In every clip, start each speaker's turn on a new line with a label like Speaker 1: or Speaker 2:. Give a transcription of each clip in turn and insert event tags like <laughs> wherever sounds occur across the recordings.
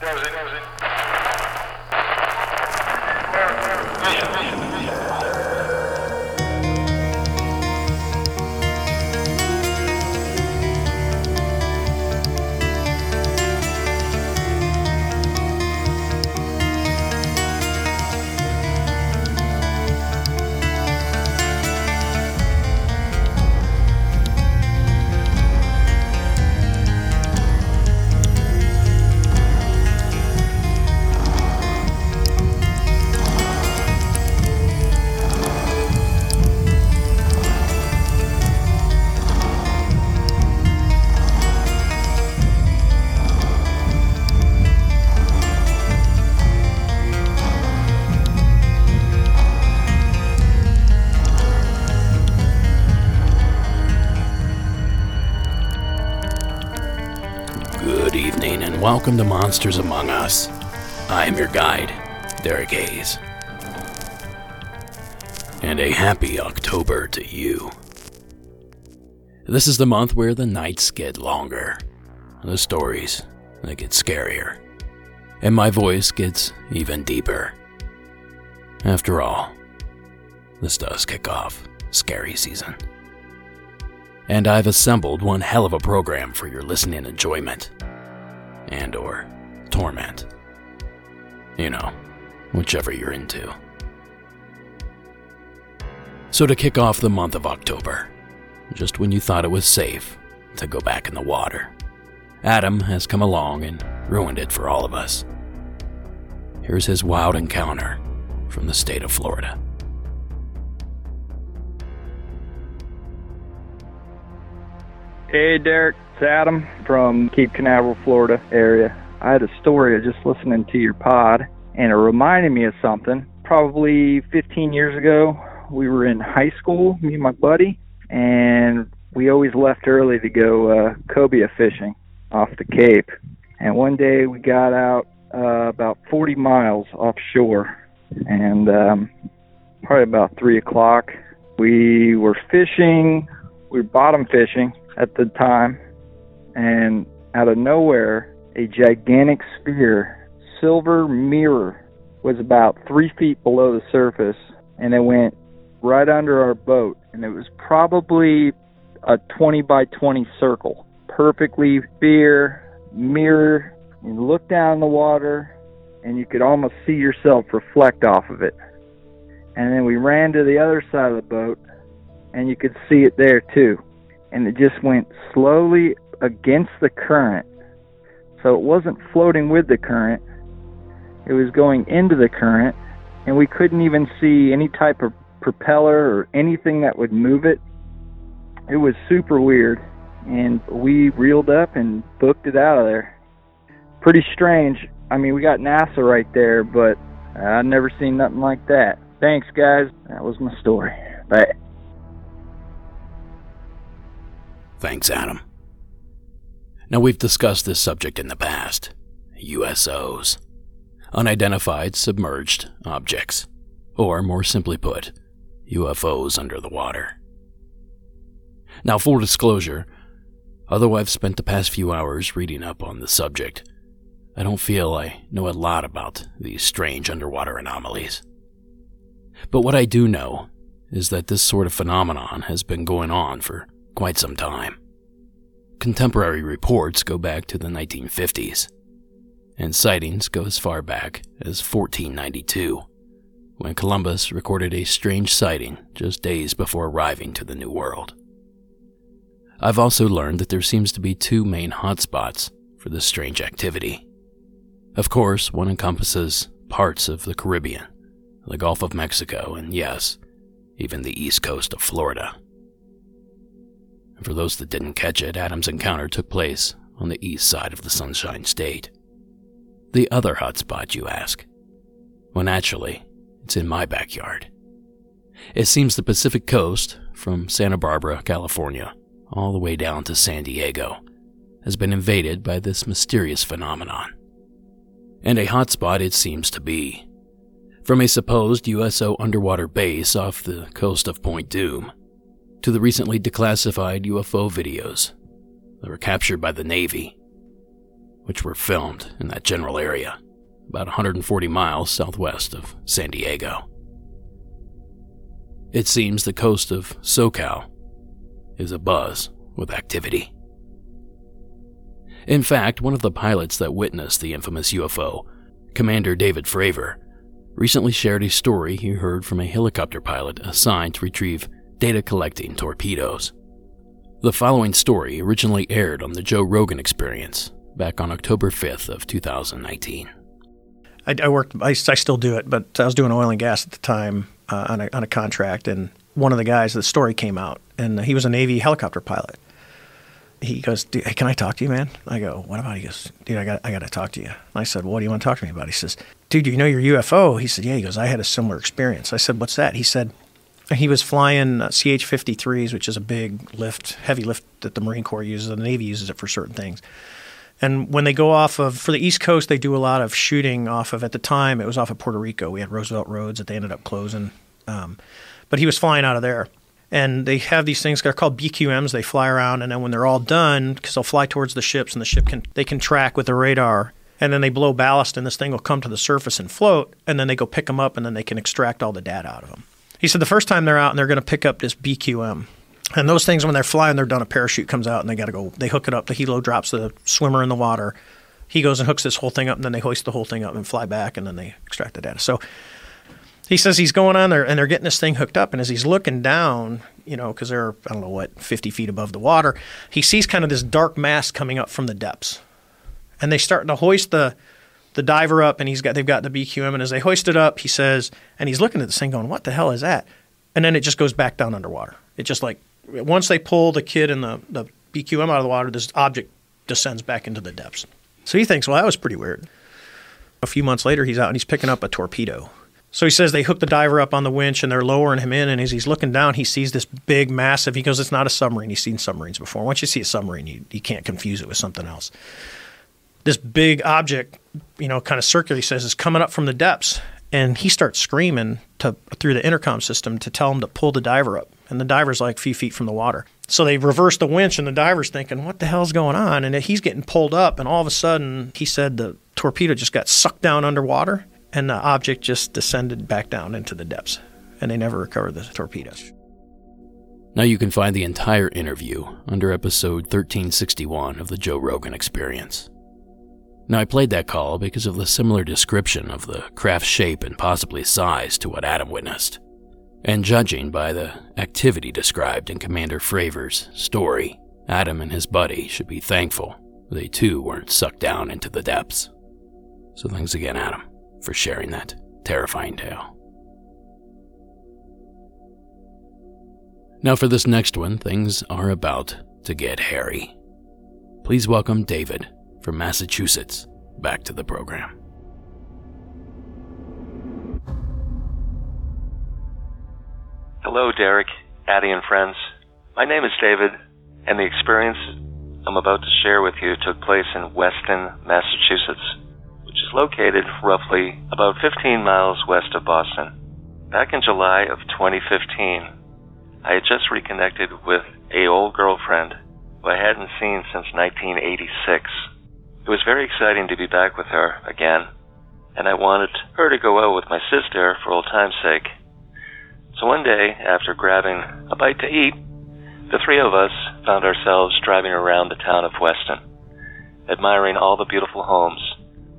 Speaker 1: Does
Speaker 2: welcome to Monsters Among Us. I am your guide, Derek Hayes. And a happy October to you. This is the month where the nights get longer, the stories they get scarier, and my voice gets even deeper. After all, this does kick off scary season and I've assembled one hell of a program for your listening enjoyment and or torment. You know, whichever you're into. So to kick off the month of October, just when you thought it was safe to go back in the water, Adam has come along and ruined it for all of us. Here's his wild encounter from the state of Florida.
Speaker 3: Hey, Derek. It's Adam from Cape Canaveral, Florida area. I had a story of just listening to your pod, and it reminded me of something. Probably 15 years ago, we were in high school, me and my buddy, and we always left early to go uh, cobia fishing off the Cape. And one day we got out uh, about 40 miles offshore, and um, probably about 3 o'clock, we were fishing, we were bottom fishing at the time, and out of nowhere, a gigantic sphere, silver mirror, was about three feet below the surface, and it went right under our boat, and it was probably a 20 by 20 circle, perfectly spear, mirror. You look down in the water, and you could almost see yourself reflect off of it. And then we ran to the other side of the boat, and you could see it there too and it just went slowly against the current. So it wasn't floating with the current, it was going into the current, and we couldn't even see any type of propeller or anything that would move it. It was super weird, and we reeled up and booked it out of there. Pretty strange. I mean, we got NASA right there, but I've never seen nothing like that. Thanks, guys. That was my story. Bye.
Speaker 2: Thanks, Adam. Now, we've discussed this subject in the past USOs, unidentified submerged objects, or more simply put, UFOs under the water. Now, full disclosure, although I've spent the past few hours reading up on the subject, I don't feel I know a lot about these strange underwater anomalies. But what I do know is that this sort of phenomenon has been going on for quite some time. Contemporary reports go back to the 1950s, and sightings go as far back as 1492, when Columbus recorded a strange sighting just days before arriving to the New World. I've also learned that there seems to be two main hotspots for this strange activity. Of course, one encompasses parts of the Caribbean, the Gulf of Mexico, and yes, even the east coast of Florida. And for those that didn't catch it, Adam's encounter took place on the east side of the Sunshine State. The other hotspot, you ask? Well, naturally, it's in my backyard. It seems the Pacific coast, from Santa Barbara, California, all the way down to San Diego, has been invaded by this mysterious phenomenon. And a hotspot it seems to be. From a supposed USO underwater base off the coast of Point Dume, to the recently declassified UFO videos that were captured by the Navy. which were filmed in that general area, about 140 miles southwest of San Diego. It seems the coast of SoCal is abuzz with activity. In fact, one of the pilots that witnessed the infamous UFO, Commander David Fravor, recently shared a story he heard from a helicopter pilot assigned to retrieve data collecting torpedoes. The following story originally aired on the Joe Rogan Experience back on October 5th of 2019.
Speaker 4: I, I worked. I, I, still do it, but I was doing oil and gas at the time uh, on, a, on a contract, and one of the guys, the story came out, and he was a Navy helicopter pilot. He goes, hey, "Can I talk to you, man?" I go, "What about?" He goes, "Dude, I got, I got to talk to you." I said, "What do you want to talk to me about?" He says, "Dude, you know your UFO?" He said, "Yeah." He goes, "I had a similar experience." I said, "What's that?" He said, he was flying uh, CH-53s, which is a big lift, heavy lift that the Marine Corps uses, and the Navy uses it for certain things. And when they go off of, for the East Coast, they do a lot of shooting off of, at the time, it was off of Puerto Rico. We had Roosevelt Roads that they ended up closing. Um, but he was flying out of there. And they have these things, they're called BQMs. They fly around, and then when they're all done, because they'll fly towards the ships, and the ship can, they can track with the radar. And then they blow ballast, and this thing will come to the surface and float, and then they go pick them up, and then they can extract all the data out of them. He said the first time they're out and they're going to pick up this BQM. And those things, when they're flying, they're done. A parachute comes out and they got to go. They hook it up. The helo drops the swimmer in the water. He goes and hooks this whole thing up, and then they hoist the whole thing up and fly back, and then they extract the data. So he says he's going on there, and they're getting this thing hooked up. And as he's looking down, you know, because they're I don't know what 50 feet above the water, he sees kind of this dark mass coming up from the depths, and they start to hoist the the diver up and he's got they've got the BQM and as they hoist it up, he says, and he's looking at this thing going, "What the hell is that?" And then it just goes back down underwater. It just like once they pull the kid and the the BQM out of the water, this object descends back into the depths. So he thinks, "Well, that was pretty weird." A few months later, he's out and he's picking up a torpedo. So he says they hook the diver up on the winch and they're lowering him in. And as he's looking down, he sees this big, massive. He goes, "It's not a submarine. He's seen submarines before. Once you see a submarine, you, you can't confuse it with something else." This big object you know, kind of circular, he says, is coming up from the depths. And he starts screaming to, through the intercom system to tell him to pull the diver up. And the diver's like a few feet from the water. So they reverse the winch, and the diver's thinking, what the hell's going on? And he's getting pulled up, and all of a sudden, he said the torpedo just got sucked down underwater, and the object just descended back down into the depths. And they never recovered the torpedo.
Speaker 2: Now you can find the entire interview under episode 1361 of the Joe Rogan Experience. Now, I played that call because of the similar description of the craft's shape and possibly size to what Adam witnessed. And judging by the activity described in Commander Fravor's story, Adam and his buddy should be thankful they too weren't sucked down into the depths. So thanks again, Adam, for sharing that terrifying tale. Now, for this next one, things are about to get hairy. Please welcome David from Massachusetts back to the program.
Speaker 5: Hello, Derek, Addie, and friends. My name is David, and the experience I'm about to share with you took place in Weston, Massachusetts, which is located roughly about 15 miles west of Boston. Back in July of 2015, I had just reconnected with a old girlfriend who I hadn't seen since 1986. It was very exciting to be back with her again, and I wanted her to go out with my sister for old time's sake. So one day, after grabbing a bite to eat, the three of us found ourselves driving around the town of Weston, admiring all the beautiful homes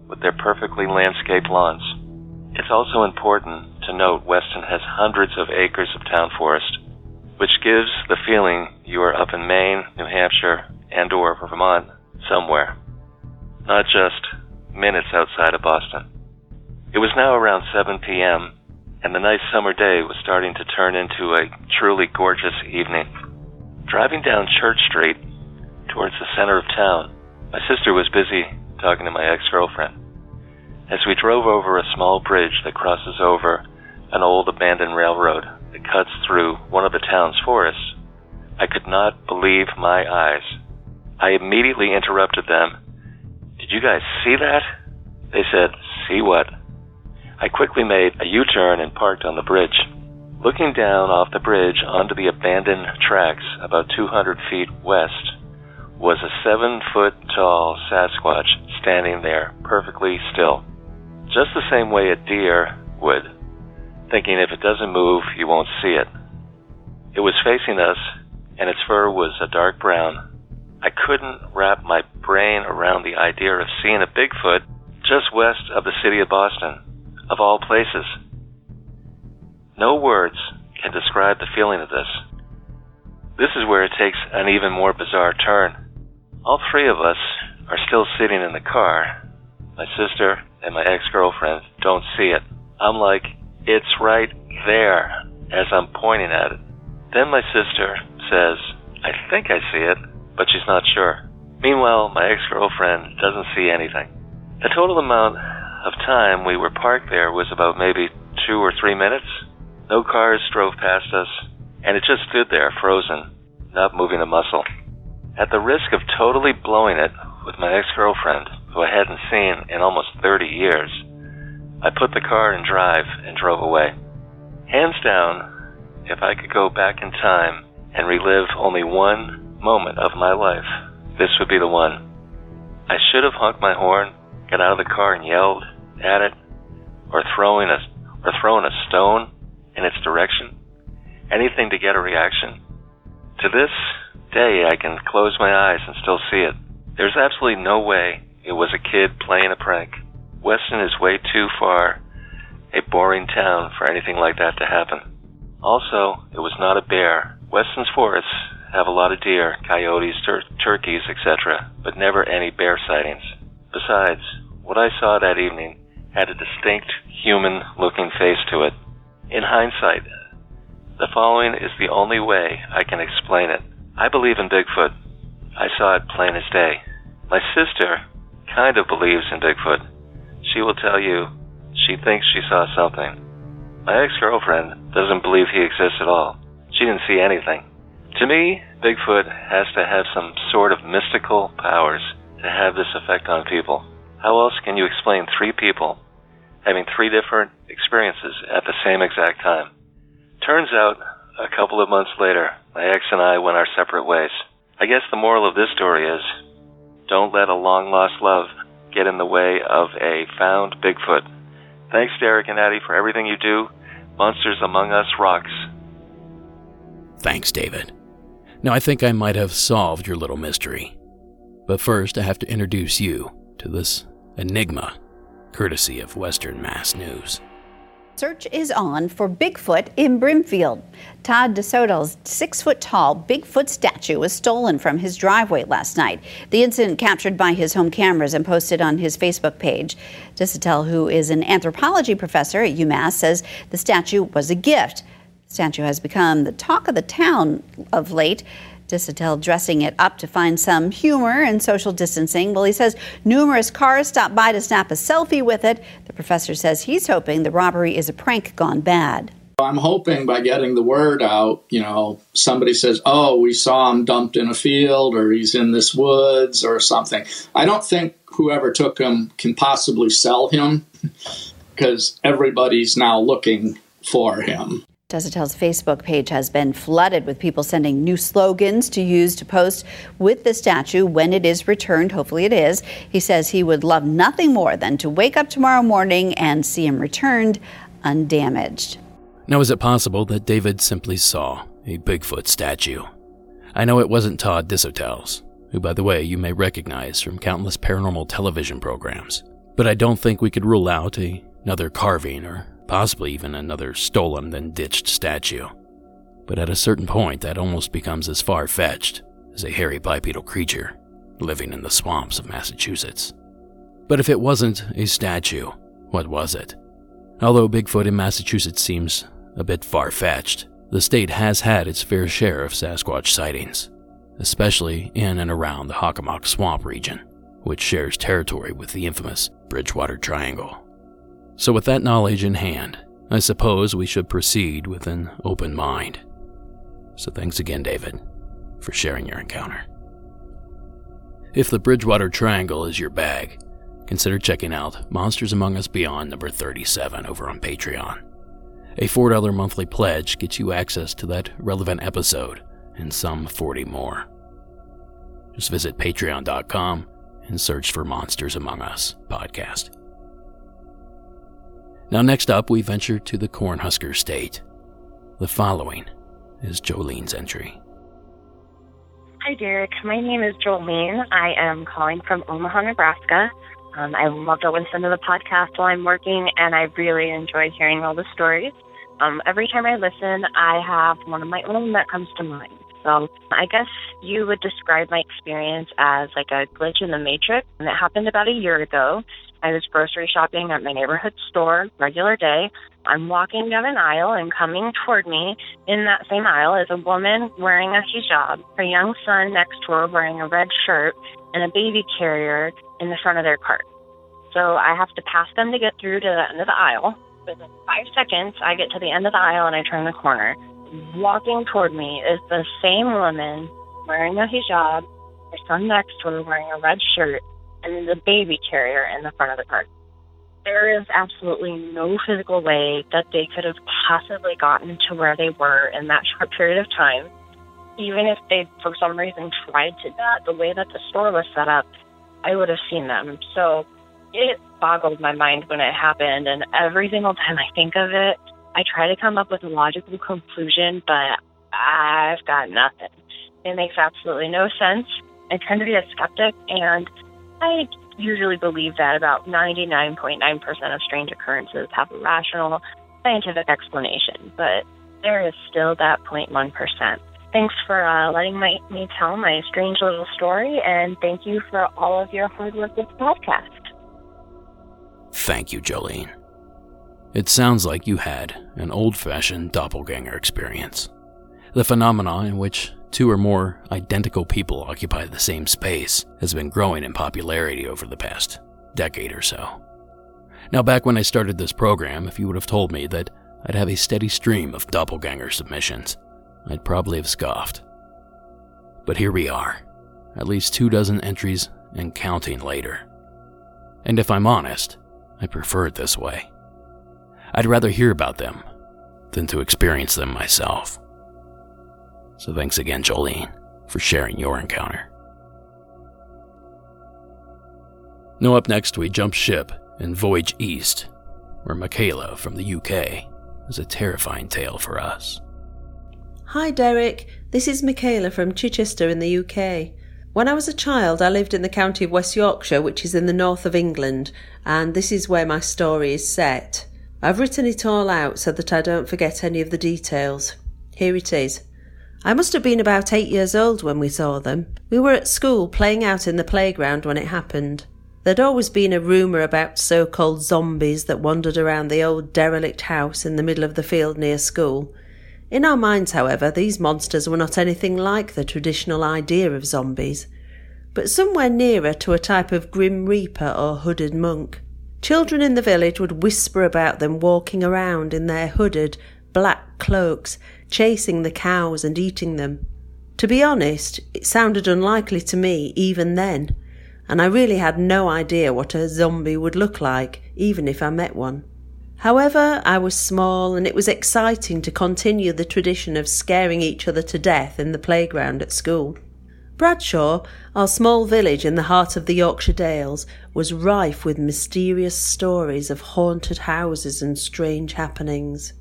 Speaker 5: with their perfectly landscaped lawns. It's also important to note Weston has hundreds of acres of town forest, which gives the feeling you are up in Maine, New Hampshire, and or Vermont somewhere not just minutes outside of Boston. It was now around 7 p.m., and the nice summer day was starting to turn into a truly gorgeous evening. Driving down Church Street towards the center of town, my sister was busy talking to my ex girlfriend. As we drove over a small bridge that crosses over an old abandoned railroad that cuts through one of the town's forests, I could not believe my eyes. I immediately interrupted them did you guys see that? They said, See what? I quickly made a U turn and parked on the bridge. Looking down off the bridge onto the abandoned tracks about 200 feet west was a seven foot tall Sasquatch standing there, perfectly still. Just the same way a deer would, thinking if it doesn't move, you won't see it. It was facing us, and its fur was a dark brown. I couldn't wrap my brain around the idea of seeing a Bigfoot just west of the city of Boston, of all places. No words can describe the feeling of this. This is where it takes an even more bizarre turn. All three of us are still sitting in the car. My sister and my ex girlfriend don't see it. I'm like, it's right there as I'm pointing at it. Then my sister says, I think I see it, but she's not sure. Meanwhile, my ex girlfriend doesn't see anything. The total amount of time we were parked there was about maybe two or three minutes. No cars drove past us, and it just stood there, frozen, not moving a muscle. At the risk of totally blowing it with my ex girlfriend, who I hadn't seen in almost 30 years, I put the car in drive and drove away. Hands down, if I could go back in time and relive only one moment of my life, this would be the one. I should have honked my horn, got out of the car and yelled at it, or throwing a or thrown a stone in its direction. Anything to get a reaction. To this day, I can close my eyes and still see it. There's absolutely no way it was a kid playing a prank. Weston is way too far a boring town for anything like that to happen. Also, it was not a bear. Weston's forests have a lot of deer, coyotes, tur- turkeys, etc., but never any bear sightings. Besides, what I saw that evening had a distinct human looking face to it. In hindsight, the following is the only way I can explain it. I believe in Bigfoot. I saw it plain as day. My sister kind of believes in Bigfoot. She will tell you she thinks she saw something. My ex girlfriend doesn't believe he exists at all. She didn't see anything. To me, Bigfoot has to have some sort of mystical powers to have this effect on people. How else can you explain three people having three different experiences at the same exact time? Turns out, a couple of months later, my ex and I went our separate ways. I guess the moral of this story is don't let a long lost love get in the way of a found Bigfoot. Thanks, Derek and Addie, for everything you do. Monsters Among Us rocks.
Speaker 2: Thanks, David. Now, I think I might have solved your little mystery. But first, I have to introduce you to this enigma, courtesy of Western Mass News.
Speaker 6: Search is on for Bigfoot in Brimfield. Todd Desautels' six foot tall Bigfoot statue was stolen from his driveway last night. The incident captured by his home cameras and posted on his Facebook page. Desautels, who is an anthropology professor at UMass, says the statue was a gift. Statue has become the talk of the town of late. Desautels dressing it up to find some humor and social distancing. Well, he says numerous cars stopped by to snap a selfie with it. The professor says he's hoping the robbery is a prank gone bad.
Speaker 7: I'm hoping by getting the word out, you know, somebody says, oh, we saw him dumped in a field or he's in this woods or something. I don't think whoever took him can possibly sell him because everybody's now looking for him.
Speaker 6: Desautels' Facebook page has been flooded with people sending new slogans to use to post with the statue when it is returned. Hopefully, it is. He says he would love nothing more than to wake up tomorrow morning and see him returned undamaged.
Speaker 2: Now, is it possible that David simply saw a Bigfoot statue? I know it wasn't Todd Desautels, who, by the way, you may recognize from countless paranormal television programs, but I don't think we could rule out a, another carving or possibly even another stolen then ditched statue. But at a certain point, that almost becomes as far fetched as a hairy bipedal creature living in the swamps of Massachusetts. But if it wasn't a statue, what was it? Although Bigfoot in Massachusetts seems a bit far fetched, the state has had its fair share of Sasquatch sightings, especially in and around the Hockomock Swamp region, which shares territory with the infamous Bridgewater Triangle. So, with that knowledge in hand, I suppose we should proceed with an open mind. So, thanks again, David, for sharing your encounter. If the Bridgewater Triangle is your bag, consider checking out Monsters Among Us Beyond number 37 over on Patreon. A $4 monthly pledge gets you access to that relevant episode and some 40 more. Just visit patreon.com and search for Monsters Among Us podcast. Now, next up, we venture to the Cornhusker State. The following is Jolene's entry.
Speaker 8: Hi, Derek. My name is Jolene. I am calling from Omaha, Nebraska. Um, I love to listen to the podcast while I'm working, and I really enjoy hearing all the stories. Um, every time I listen, I have one of my own that comes to mind. So I guess you would describe my experience as like a glitch in the matrix, and it happened about a year ago. I was grocery shopping at my neighborhood store, regular day. I'm walking down an aisle and coming toward me in that same aisle is a woman wearing a hijab, her young son next to her wearing a red shirt, and a baby carrier in the front of their cart. So I have to pass them to get through to the end of the aisle. Within five seconds, I get to the end of the aisle and I turn the corner. Walking toward me is the same woman wearing a hijab, her son next to her wearing a red shirt, and the baby carrier in the front of the cart. There is absolutely no physical way that they could have possibly gotten to where they were in that short period of time. Even if they, for some reason, tried to that, the way that the store was set up, I would have seen them. So it boggled my mind when it happened, and every single time I think of it, I try to come up with a logical conclusion, but I've got nothing. It makes absolutely no sense. I tend to be a skeptic, and I usually believe that about 99.9% of strange occurrences have a rational, scientific explanation, but there is still that 0.1%. Thanks for uh, letting my, me tell my strange little story, and thank you for all of your hard work with the podcast.
Speaker 2: Thank you, Jolene. It sounds like you had an old fashioned doppelganger experience. The phenomena in which two or more identical people occupy the same space has been growing in popularity over the past decade or so. Now, back when I started this program, if you would have told me that I'd have a steady stream of doppelganger submissions, I'd probably have scoffed. But here we are, at least two dozen entries and counting later. And if I'm honest, I prefer it this way. I'd rather hear about them than to experience them myself. So thanks again, Jolene, for sharing your encounter. Now, up next, we jump ship and voyage east, where Michaela from the UK has a terrifying tale for us.
Speaker 9: Hi, Derek. This is Michaela from Chichester in the UK. When I was a child, I lived in the county of West Yorkshire, which is in the north of England, and this is where my story is set. I've written it all out so that I don't forget any of the details. Here it is. I must have been about eight years old when we saw them. We were at school playing out in the playground when it happened. There'd always been a rumour about so called zombies that wandered around the old derelict house in the middle of the field near school. In our minds, however, these monsters were not anything like the traditional idea of zombies, but somewhere nearer to a type of grim reaper or hooded monk. Children in the village would whisper about them walking around in their hooded, black cloaks, chasing the cows and eating them. To be honest, it sounded unlikely to me even then, and I really had no idea what a zombie would look like, even if I met one. However, I was small and it was exciting to continue the tradition of scaring each other to death in the playground at school. Bradshaw, our small village in the heart of the Yorkshire Dales, was rife with mysterious stories of haunted houses and strange happenings.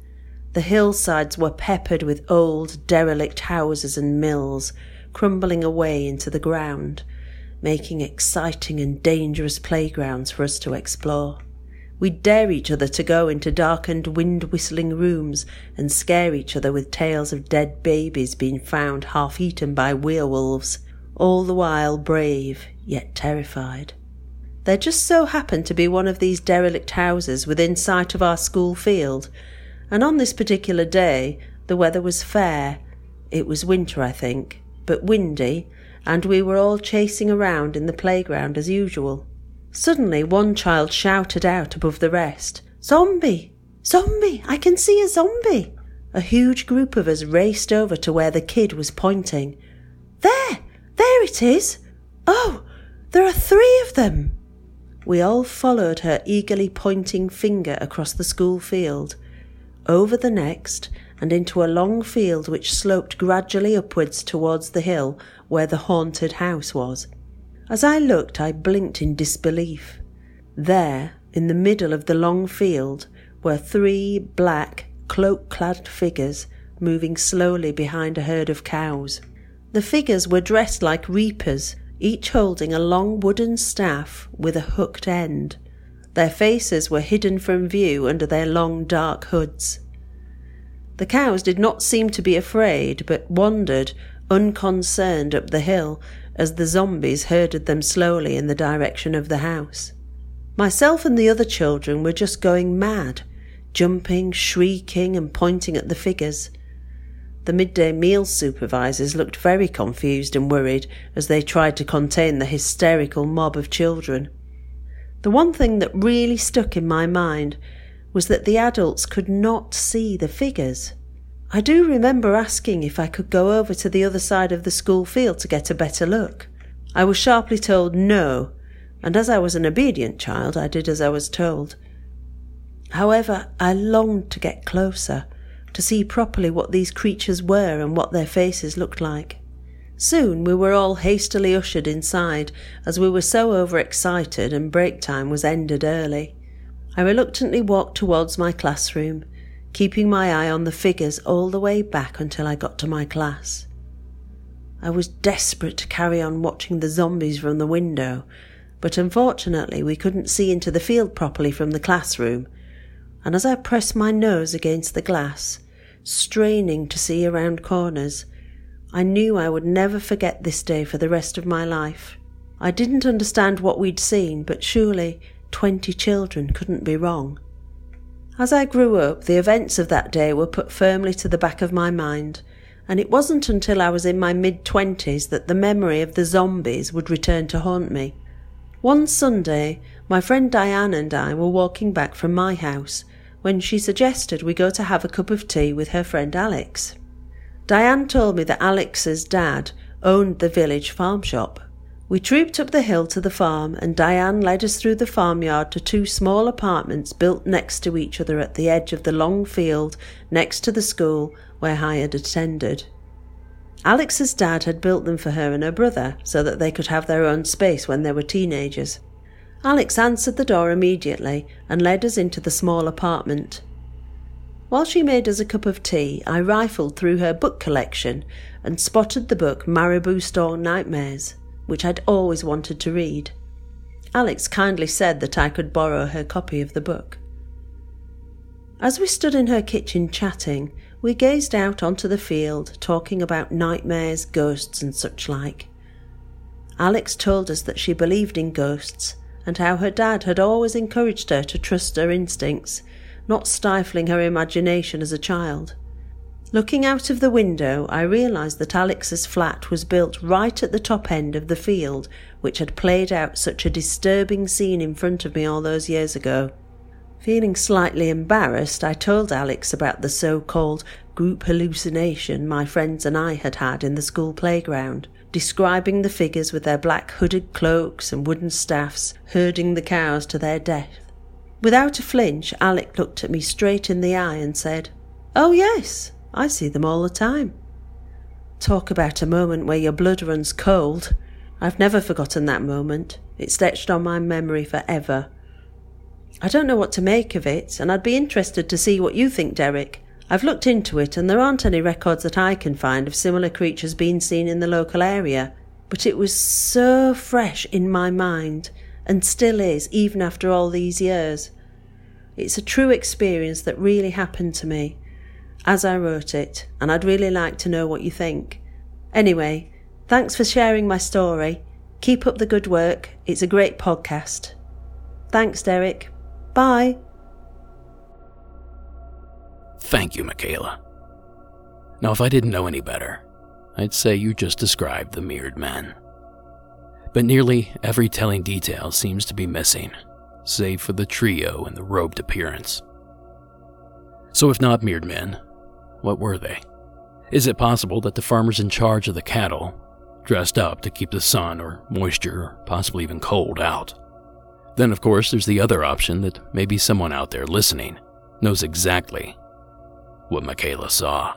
Speaker 9: The hillsides were peppered with old, derelict houses and mills, crumbling away into the ground, making exciting and dangerous playgrounds for us to explore. We'd dare each other to go into darkened, wind whistling rooms and scare each other with tales of dead babies being found half eaten by werewolves, all the while brave yet terrified. There just so happened to be one of these derelict houses within sight of our school field, and on this particular day the weather was fair. It was winter, I think, but windy, and we were all chasing around in the playground as usual. Suddenly, one child shouted out above the rest, Zombie! Zombie! I can see a zombie! A huge group of us raced over to where the kid was pointing. There! There it is! Oh, there are three of them! We all followed her eagerly pointing finger across the school field, over the next, and into a long field which sloped gradually upwards towards the hill where the haunted house was. As I looked, I blinked in disbelief. There, in the middle of the long field, were three black, cloak clad figures moving slowly behind a herd of cows. The figures were dressed like reapers, each holding a long wooden staff with a hooked end. Their faces were hidden from view under their long dark hoods. The cows did not seem to be afraid, but wandered, unconcerned, up the hill as the zombies herded them slowly in the direction of the house. Myself and the other children were just going mad, jumping, shrieking, and pointing at the figures. The midday meal supervisors looked very confused and worried as they tried to contain the hysterical mob of children. The one thing that really stuck in my mind was that the adults could not see the figures. I do remember asking if I could go over to the other side of the school field to get a better look. I was sharply told no, and as I was an obedient child, I did as I was told. However, I longed to get closer, to see properly what these creatures were and what their faces looked like. Soon we were all hastily ushered inside, as we were so overexcited and break time was ended early. I reluctantly walked towards my classroom, keeping my eye on the figures all the way back until I got to my class. I was desperate to carry on watching the zombies from the window, but unfortunately we couldn't see into the field properly from the classroom, and as I pressed my nose against the glass, straining to see around corners, I knew I would never forget this day for the rest of my life. I didn't understand what we'd seen, but surely twenty children couldn't be wrong. As I grew up, the events of that day were put firmly to the back of my mind, and it wasn't until I was in my mid twenties that the memory of the zombies would return to haunt me. One Sunday, my friend Diane and I were walking back from my house when she suggested we go to have a cup of tea with her friend Alex. Diane told me that Alex's dad owned the village farm shop. We trooped up the hill to the farm, and Diane led us through the farmyard to two small apartments built next to each other at the edge of the long field next to the school where I had attended. Alex's dad had built them for her and her brother so that they could have their own space when they were teenagers. Alex answered the door immediately and led us into the small apartment. While she made us a cup of tea, I rifled through her book collection and spotted the book Marabou Stork Nightmares, which I'd always wanted to read. Alex kindly said that I could borrow her copy of the book. As we stood in her kitchen chatting, we gazed out onto the field, talking about nightmares, ghosts, and such like. Alex told us that she believed in ghosts and how her dad had always encouraged her to trust her instincts not stifling her imagination as a child. Looking out of the window, I realised that Alex's flat was built right at the top end of the field which had played out such a disturbing scene in front of me all those years ago. Feeling slightly embarrassed, I told Alex about the so called group hallucination my friends and I had had in the school playground, describing the figures with their black hooded cloaks and wooden staffs herding the cows to their death. Without a flinch, Alex looked at me straight in the eye and said, Oh, yes, I see them all the time. Talk about a moment where your blood runs cold. I've never forgotten that moment. It's etched on my memory forever. I don't know what to make of it, and I'd be interested to see what you think, Derek. I've looked into it, and there aren't any records that I can find of similar creatures being seen in the local area, but it was so fresh in my mind and still is, even after all these years. It's a true experience that really happened to me as I wrote it, and I'd really like to know what you think. Anyway, thanks for sharing my story. Keep up the good work. It's a great podcast. Thanks, Derek. Bye.
Speaker 2: Thank you, Michaela. Now, if I didn't know any better, I'd say you just described the mirrored men but nearly every telling detail seems to be missing, save for the trio and the robed appearance. So, if not mirrored men, what were they? Is it possible that the farmers in charge of the cattle dressed up to keep the sun or moisture or possibly even cold out? Then, of course, there's the other option that maybe someone out there listening knows exactly what Michaela saw.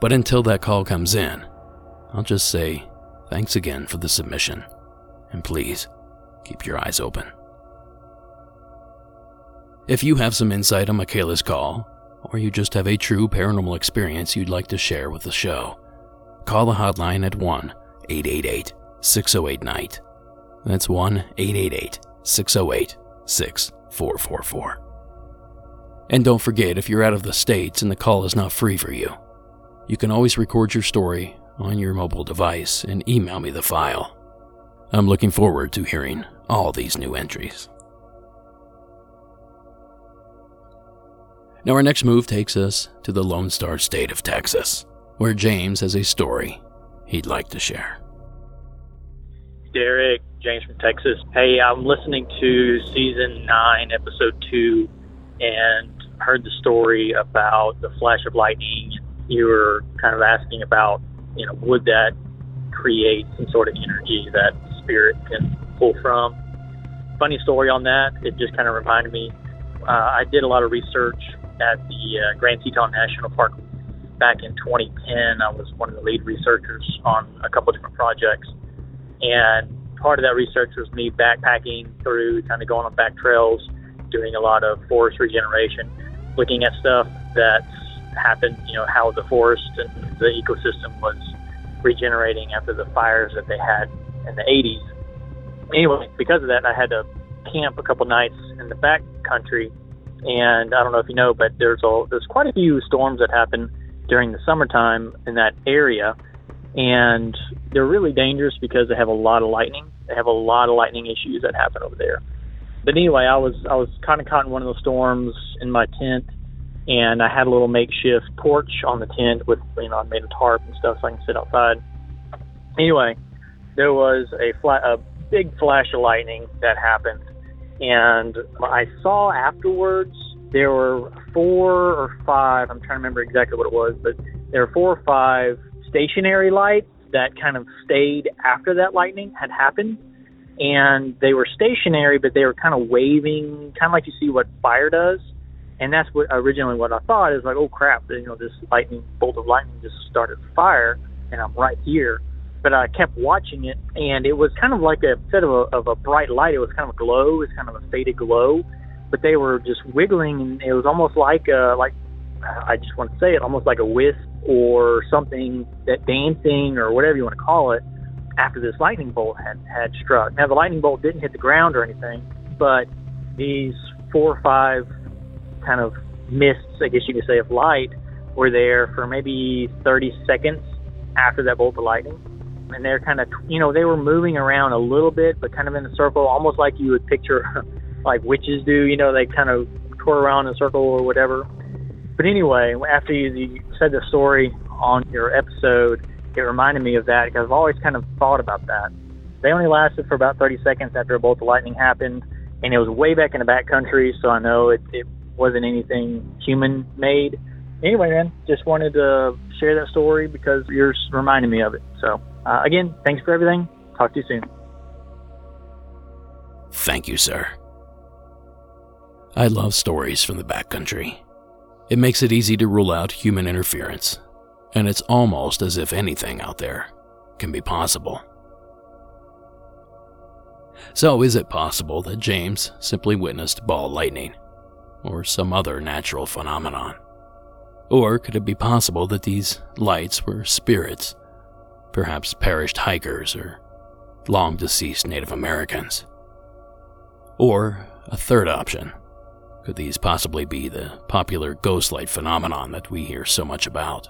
Speaker 2: But until that call comes in, I'll just say thanks again for the submission, and please keep your eyes open. If you have some insight on Michaela's call, or you just have a true paranormal experience you'd like to share with the show, call the hotline at 1 888 608 Night. That's 1 888 608 6444. And don't forget, if you're out of the States and the call is not free for you, you can always record your story on your mobile device and email me the file. I'm looking forward to hearing all these new entries. Now, our next move takes us to the Lone Star State of Texas, where James has a story he'd like to share.
Speaker 10: Derek, James from Texas. Hey, I'm listening to season nine, episode two, and heard the story about the flash of lightning. You were kind of asking about, you know, would that create some sort of energy that spirit can pull from? Funny story on that. It just kind of reminded me. Uh, I did a lot of research at the uh, Grand Teton National Park back in 2010. I was one of the lead researchers on a couple of different projects, and part of that research was me backpacking through, kind of going on back trails, doing a lot of forest regeneration, looking at stuff that's happened, you know, how the forest and the ecosystem was regenerating after the fires that they had in the 80s. Anyway, because of that, I had to camp a couple nights in the back country and I don't know if you know, but there's a there's quite a few storms that happen during the summertime in that area, and they're really dangerous because they have a lot of lightning. They have a lot of lightning issues that happen over there. But anyway, I was I was kind of caught in one of those storms in my tent, and I had a little makeshift porch on the tent with you know I made a tarp and stuff so I can sit outside. Anyway, there was a flat a big flash of lightning that happened and I saw afterwards there were four or five, I'm trying to remember exactly what it was, but there were four or five stationary lights that kind of stayed after that lightning had happened. And they were stationary, but they were kind of waving, kind of like you see what fire does. And that's what originally what I thought is like, oh crap, you know, this lightning bolt of lightning just started fire, and I'm right here but I kept watching it, and it was kind of like a instead of a, of a bright light, it was kind of a glow. It was kind of a faded glow, but they were just wiggling, and it was almost like a, like I just want to say it, almost like a wisp or something that dancing or whatever you want to call it after this lightning bolt had had struck. Now the lightning bolt didn't hit the ground or anything, but these four or five kind of mists, I guess you could say, of light were there for maybe 30 seconds after that bolt of lightning and they're kind of you know they were moving around a little bit, but kind of in a circle, almost like you would picture <laughs> like witches do. You know, they kind of tour around in a circle or whatever. But anyway, after you, said the story on your episode, it reminded me of that because I've always kind of thought about that. They only lasted for about 30 seconds after a bolt of lightning happened, and it was way back in the back country, so I know it, it wasn't anything human made. Anyway, man, just wanted to share that story because you're reminding me of it. So. Uh, again, thanks for everything. Talk to you soon.
Speaker 2: Thank you, sir. I love stories from the backcountry. It makes it easy to rule out human interference, and it's almost as if anything out there can be possible. So, is it possible that James simply witnessed ball lightning, or some other natural phenomenon? Or could it be possible that these lights were spirits perhaps perished hikers or long deceased Native Americans. Or a third option. Could these possibly be the popular ghost light phenomenon that we hear so much about?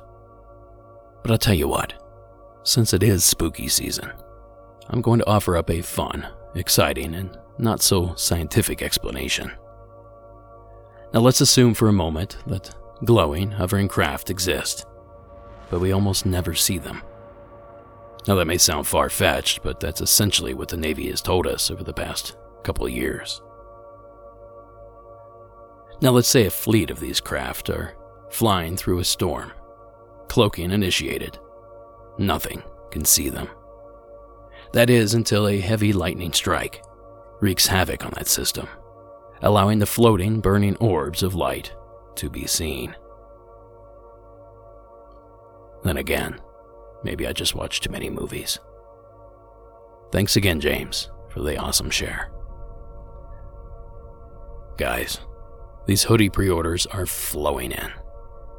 Speaker 2: But I'll tell you what, since it is spooky season, I'm going to offer up a fun, exciting, and not so scientific explanation. Now let's assume for a moment that glowing, hovering craft exist, but we almost never see them. Now, that may sound far fetched, but that's essentially what the Navy has told us over the past couple of years. Now, let's say a fleet of these craft are flying through a storm, cloaking initiated. Nothing can see them. That is until a heavy lightning strike wreaks havoc on that system, allowing the floating, burning orbs of light to be seen. Then again, maybe I just watched too many movies. Thanks again, James, for the awesome share. Guys, these hoodie pre orders are flowing in.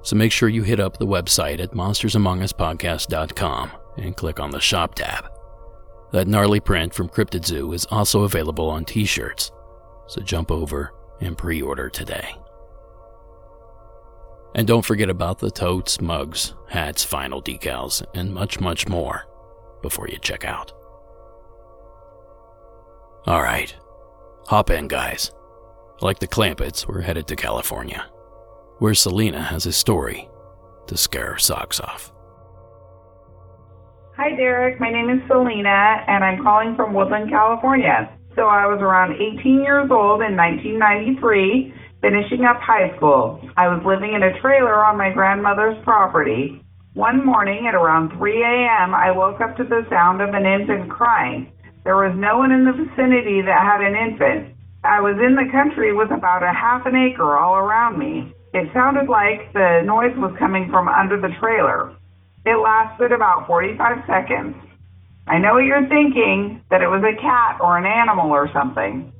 Speaker 2: So make sure you hit up the website at monstersamonguspodcast.com and click on the shop tab. That gnarly print from Cryptid Zoo is also available on t shirts, so jump over and pre order today. And don't forget about the totes, mugs, hats, final decals, and much, much more before you check out. Alright, hop in, guys. Like the Clampetts, we're headed to California, where Selena has a story to scare her socks off.
Speaker 11: Hi, Derek. My name is Selena, and I'm calling from Woodland, California. So I was around 18 years old in 1993, finishing up high school. I was living in a trailer on my grandmother's property. One morning at around 3 a.m., I woke up to the sound of an infant crying. There was no one in the vicinity that had an infant. I was in the country with about a half an acre all around me. It sounded like the noise was coming from under the trailer. It lasted about 45 seconds. I know what you're thinking, that it was a cat or an animal or something.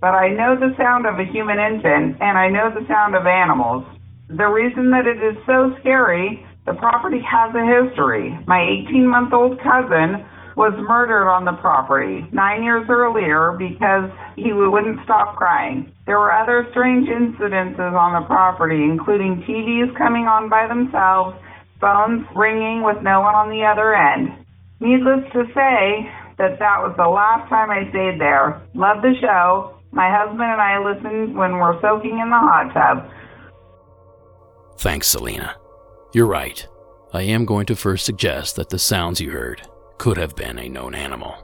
Speaker 11: But I know the sound of a human infant, and I know the sound of animals. The reason that it is so scary, the property has a history. My 18 month old cousin was murdered on the property nine years earlier because he wouldn't stop crying. There were other strange incidences on the property, including TVs coming on by themselves, phones ringing with no one on the other end. Needless to say that that was the last time I stayed there. Love the show. My husband and I listen when we're soaking in the hot tub.
Speaker 2: Thanks, Selena. You're right. I am going to first suggest that the sounds you heard could have been a known animal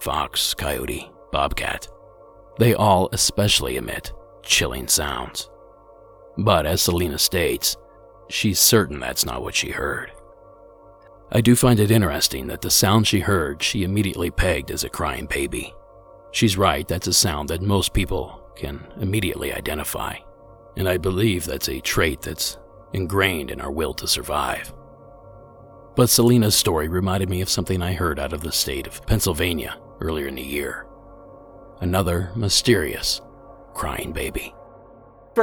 Speaker 2: fox, coyote, bobcat. They all especially emit chilling sounds. But as Selena states, she's certain that's not what she heard. I do find it interesting that the sound she heard she immediately pegged as a crying baby. She's right, that's a sound that most people can immediately identify, and I believe that's a trait that's ingrained in our will to survive. But Selena's story reminded me of something I heard out of the state of Pennsylvania earlier in the year. Another mysterious crying baby.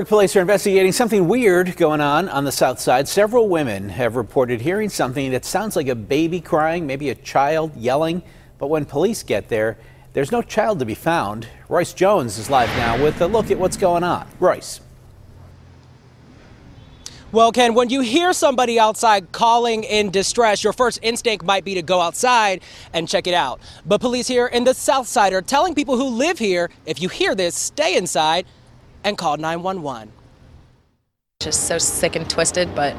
Speaker 12: Police are investigating something weird going on on the south side. Several women have reported hearing something that sounds like a baby crying, maybe a child yelling. But when police get there, there's no child to be found. Royce Jones is live now with a look at what's going on. Royce.
Speaker 13: Well, Ken, when you hear somebody outside calling in distress, your first instinct might be to go outside and check it out. But police here in the South Side are telling people who live here if you hear this, stay inside and call 911.
Speaker 14: Just so sick and twisted, but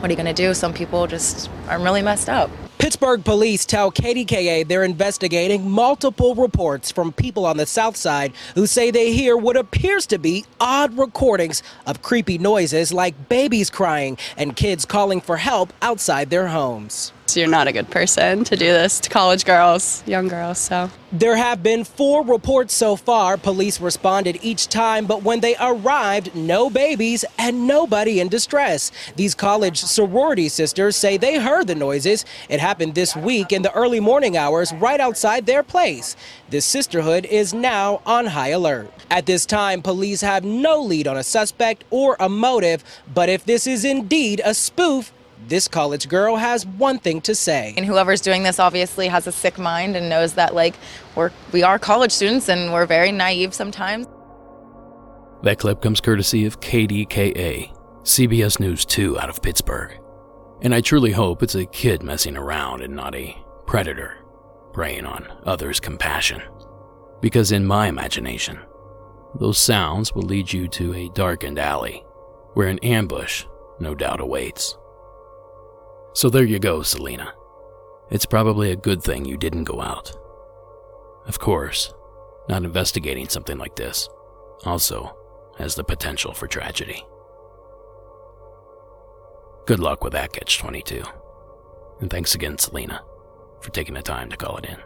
Speaker 14: what are you going to do? Some people just are really messed up.
Speaker 13: Pittsburgh police tell KDKA they're investigating multiple reports from people on the south side who say they hear what appears to be odd recordings of creepy noises like babies crying and kids calling for help outside their homes.
Speaker 15: You're not a good person to do this to college girls, young girls, so.
Speaker 13: There have been four reports so far. Police responded each time, but when they arrived, no babies and nobody in distress. These college sorority sisters say they heard the noises. It happened this week in the early morning hours right outside their place. This sisterhood is now on high alert. At this time, police have no lead on a suspect or a motive, but if this is indeed a spoof, this college girl has one thing to say.
Speaker 14: And whoever's doing this obviously has a sick mind and knows that like we're we are college students and we're very naive sometimes.
Speaker 2: That clip comes courtesy of KDKA, CBS News 2 out of Pittsburgh. And I truly hope it's a kid messing around and not a predator preying on others' compassion. Because in my imagination, those sounds will lead you to a darkened alley where an ambush no doubt awaits. So there you go, Selena. It's probably a good thing you didn't go out. Of course, not investigating something like this also has the potential for tragedy. Good luck with that catch 22. And thanks again, Selena, for taking the time to call it in.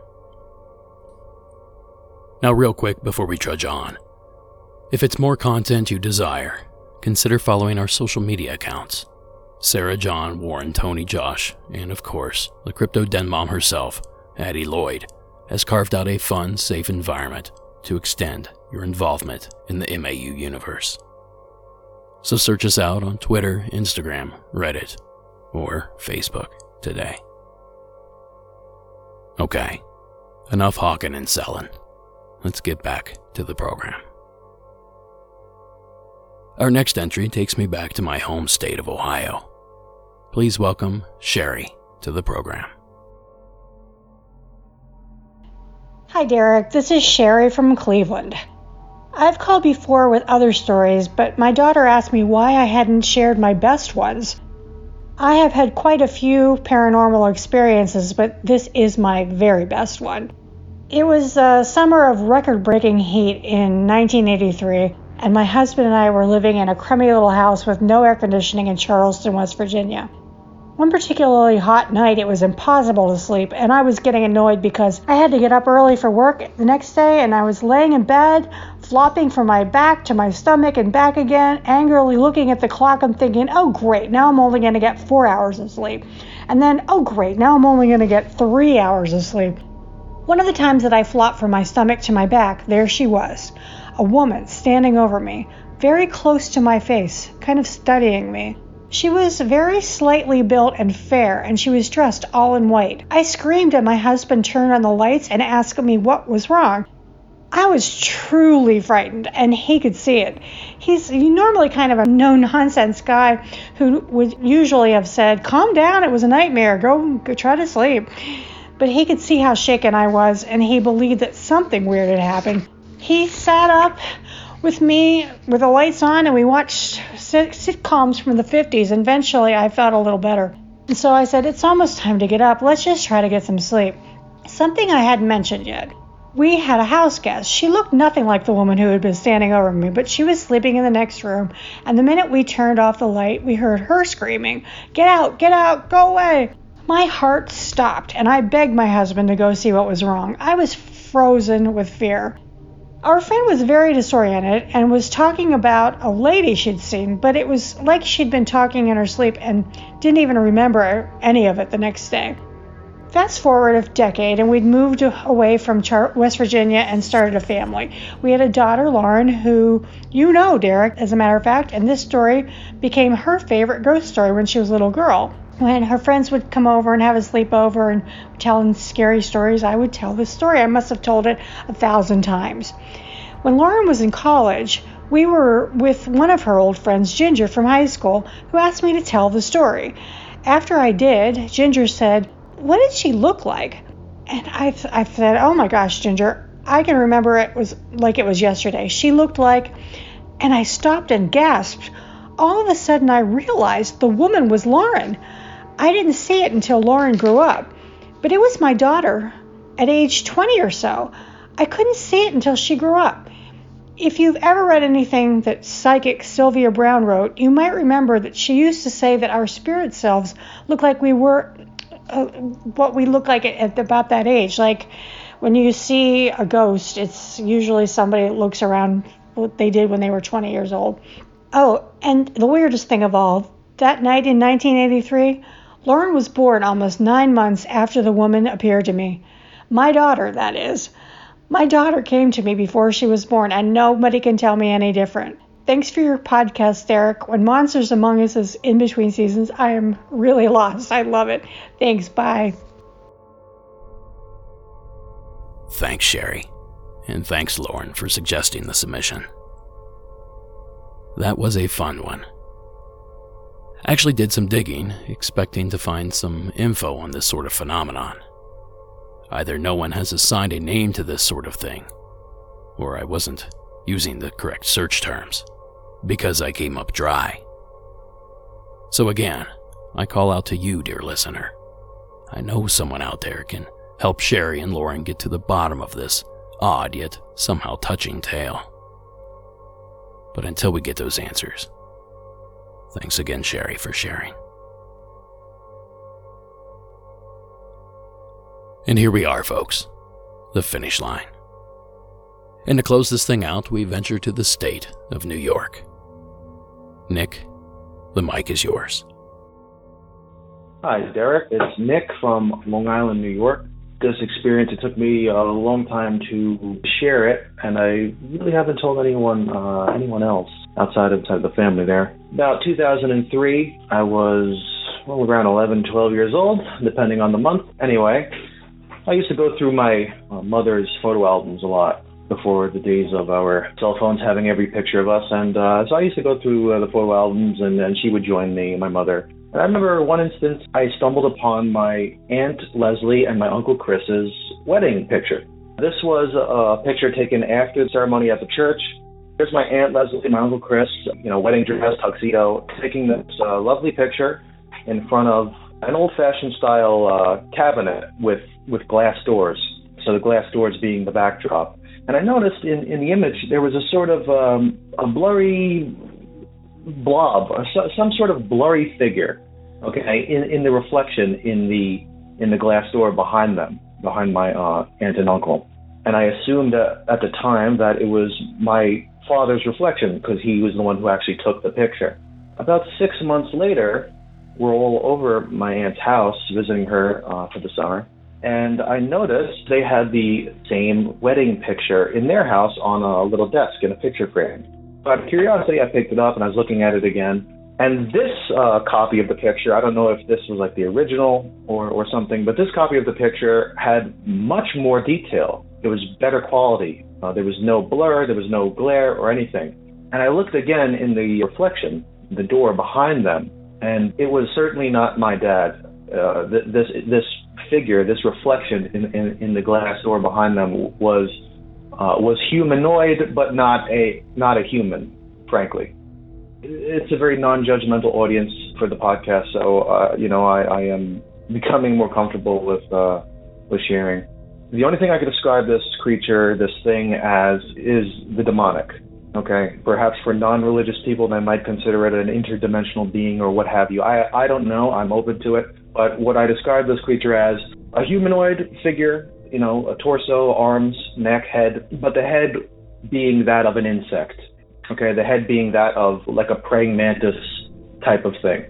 Speaker 2: Now, real quick before we trudge on, if it's more content you desire, consider following our social media accounts Sarah John, Warren, Tony, Josh, and of course, the crypto den mom herself, Addie Lloyd, has carved out a fun, safe environment to extend your involvement in the MAU universe. So search us out on Twitter, Instagram, Reddit, or Facebook today. Okay, enough hawking and selling. Let's get back to the program. Our next entry takes me back to my home state of Ohio. Please welcome Sherry to the program.
Speaker 16: Hi, Derek. This is Sherry from Cleveland. I've called before with other stories, but my daughter asked me why I hadn't shared my best ones. I have had quite a few paranormal experiences, but this is my very best one. It was a summer of record breaking heat in 1983, and my husband and I were living in a crummy little house with no air conditioning in Charleston, West Virginia. One particularly hot night, it was impossible to sleep, and I was getting annoyed because I had to get up early for work the next day, and I was laying in bed, flopping from my back to my stomach and back again, angrily looking at the clock and thinking, oh, great, now I'm only going to get four hours of sleep. And then, oh, great, now I'm only going to get three hours of sleep. One of the times that I flopped from my stomach to my back, there she was, a woman standing over me, very close to my face, kind of studying me. She was very slightly built and fair, and she was dressed all in white. I screamed, and my husband turned on the lights and asked me what was wrong. I was truly frightened, and he could see it. He's normally kind of a no nonsense guy who would usually have said, Calm down, it was a nightmare, go, go try to sleep. But he could see how shaken I was, and he believed that something weird had happened. He sat up with me with the lights on, and we watched sitcoms from the 50s. And eventually, I felt a little better. And so I said, It's almost time to get up. Let's just try to get some sleep. Something I hadn't mentioned yet. We had a house guest. She looked nothing like the woman who had been standing over me, but she was sleeping in the next room. And the minute we turned off the light, we heard her screaming, Get out, get out, go away. My heart stopped, and I begged my husband to go see what was wrong. I was frozen with fear. Our friend was very disoriented and was talking about a lady she'd seen, but it was like she'd been talking in her sleep and didn't even remember any of it the next day. Fast forward a decade, and we'd moved away from West Virginia and started a family. We had a daughter, Lauren, who you know, Derek, as a matter of fact, and this story became her favorite ghost story when she was a little girl. When her friends would come over and have a sleepover and tell scary stories, I would tell this story. I must have told it a thousand times. When Lauren was in college, we were with one of her old friends, Ginger, from high school, who asked me to tell the story. After I did, Ginger said, What did she look like? And I, I said, Oh my gosh, Ginger, I can remember it was like it was yesterday. She looked like, and I stopped and gasped. All of a sudden, I realized the woman was Lauren. I didn't see it until Lauren grew up, but it was my daughter at age 20 or so. I couldn't see it until she grew up. If you've ever read anything that psychic Sylvia Browne wrote, you might remember that she used to say that our spirit selves look like we were uh, what we look like at, about that age. Like when you see a ghost, it's usually somebody that looks around what they did when they were 20 years old. Oh, and the weirdest thing of all, that night in 1983, Lauren was born almost nine months after the woman appeared to me. My daughter, that is. My daughter came to me before she was born, and nobody can tell me any different. Thanks for your podcast, Derek. When Monsters Among Us is in between seasons, I am really lost. I love it. Thanks. Bye.
Speaker 2: Thanks, Sherry. And thanks, Lauren, for suggesting the submission. That was a fun one. I actually did some digging, expecting to find some info on this sort of phenomenon. Either no one has assigned a name to this sort of thing, or I wasn't using the correct search terms, because I came up dry. So again, I call out to you, dear listener. I know someone out there can help Sherry and Lauren get to the bottom of this odd yet somehow touching tale. But until we get those answers, Thanks again, Sherry, for sharing. And here we are, folks, the finish line. And to close this thing out, we venture to the state of New York. Nick, the mic is yours.
Speaker 17: Hi, Derek. It's Nick from Long Island, New York. This experience, it took me a long time to share it, and I really haven't told anyone uh, anyone else outside of, outside of the family there. About 2003, I was well, around 11, 12 years old, depending on the month. Anyway, I used to go through my uh, mother's photo albums a lot before the days of our cell phones having every picture of us. And uh, so I used to go through uh, the photo albums, and, and she would join me, my mother. And I remember one instance I stumbled upon my Aunt Leslie and my Uncle Chris's wedding picture. This was a picture taken after the ceremony at the church. Here's my Aunt Leslie, and my Uncle Chris, you know, wedding dress, tuxedo, taking this uh, lovely picture in front of an old-fashioned style uh, cabinet with with glass doors. So the glass doors being the backdrop. And I noticed in, in the image there was a sort of um, a blurry blob, so, some sort of blurry figure, okay, in, in the reflection in the in the glass door behind them, behind my uh, aunt and uncle. And I assumed that at the time that it was my father's reflection because he was the one who actually took the picture. About six months later, we're all over my aunt's house visiting her uh, for the summer, and I noticed they had the same wedding picture in their house on a little desk in a picture frame. Out of curiosity, I picked it up and I was looking at it again. And this uh, copy of the picture, I don't know if this was like the original or, or something, but this copy of the picture had much more detail. It was better quality. Uh, there was no blur, there was no glare or anything. And I looked again in the reflection, the door behind them, and it was certainly not my dad. Uh, th- this this figure, this reflection in, in, in the glass door behind them was uh, was humanoid, but not a not a human, frankly. It's a very non-judgmental audience for the podcast, so uh, you know I, I am becoming more comfortable with uh, with sharing. The only thing I could describe this creature, this thing, as is the demonic. Okay, perhaps for non-religious people, they might consider it an interdimensional being or what have you. I I don't know. I'm open to it. But what I describe this creature as a humanoid figure, you know, a torso, arms, neck, head, but the head being that of an insect. Okay, the head being that of like a praying mantis type of thing.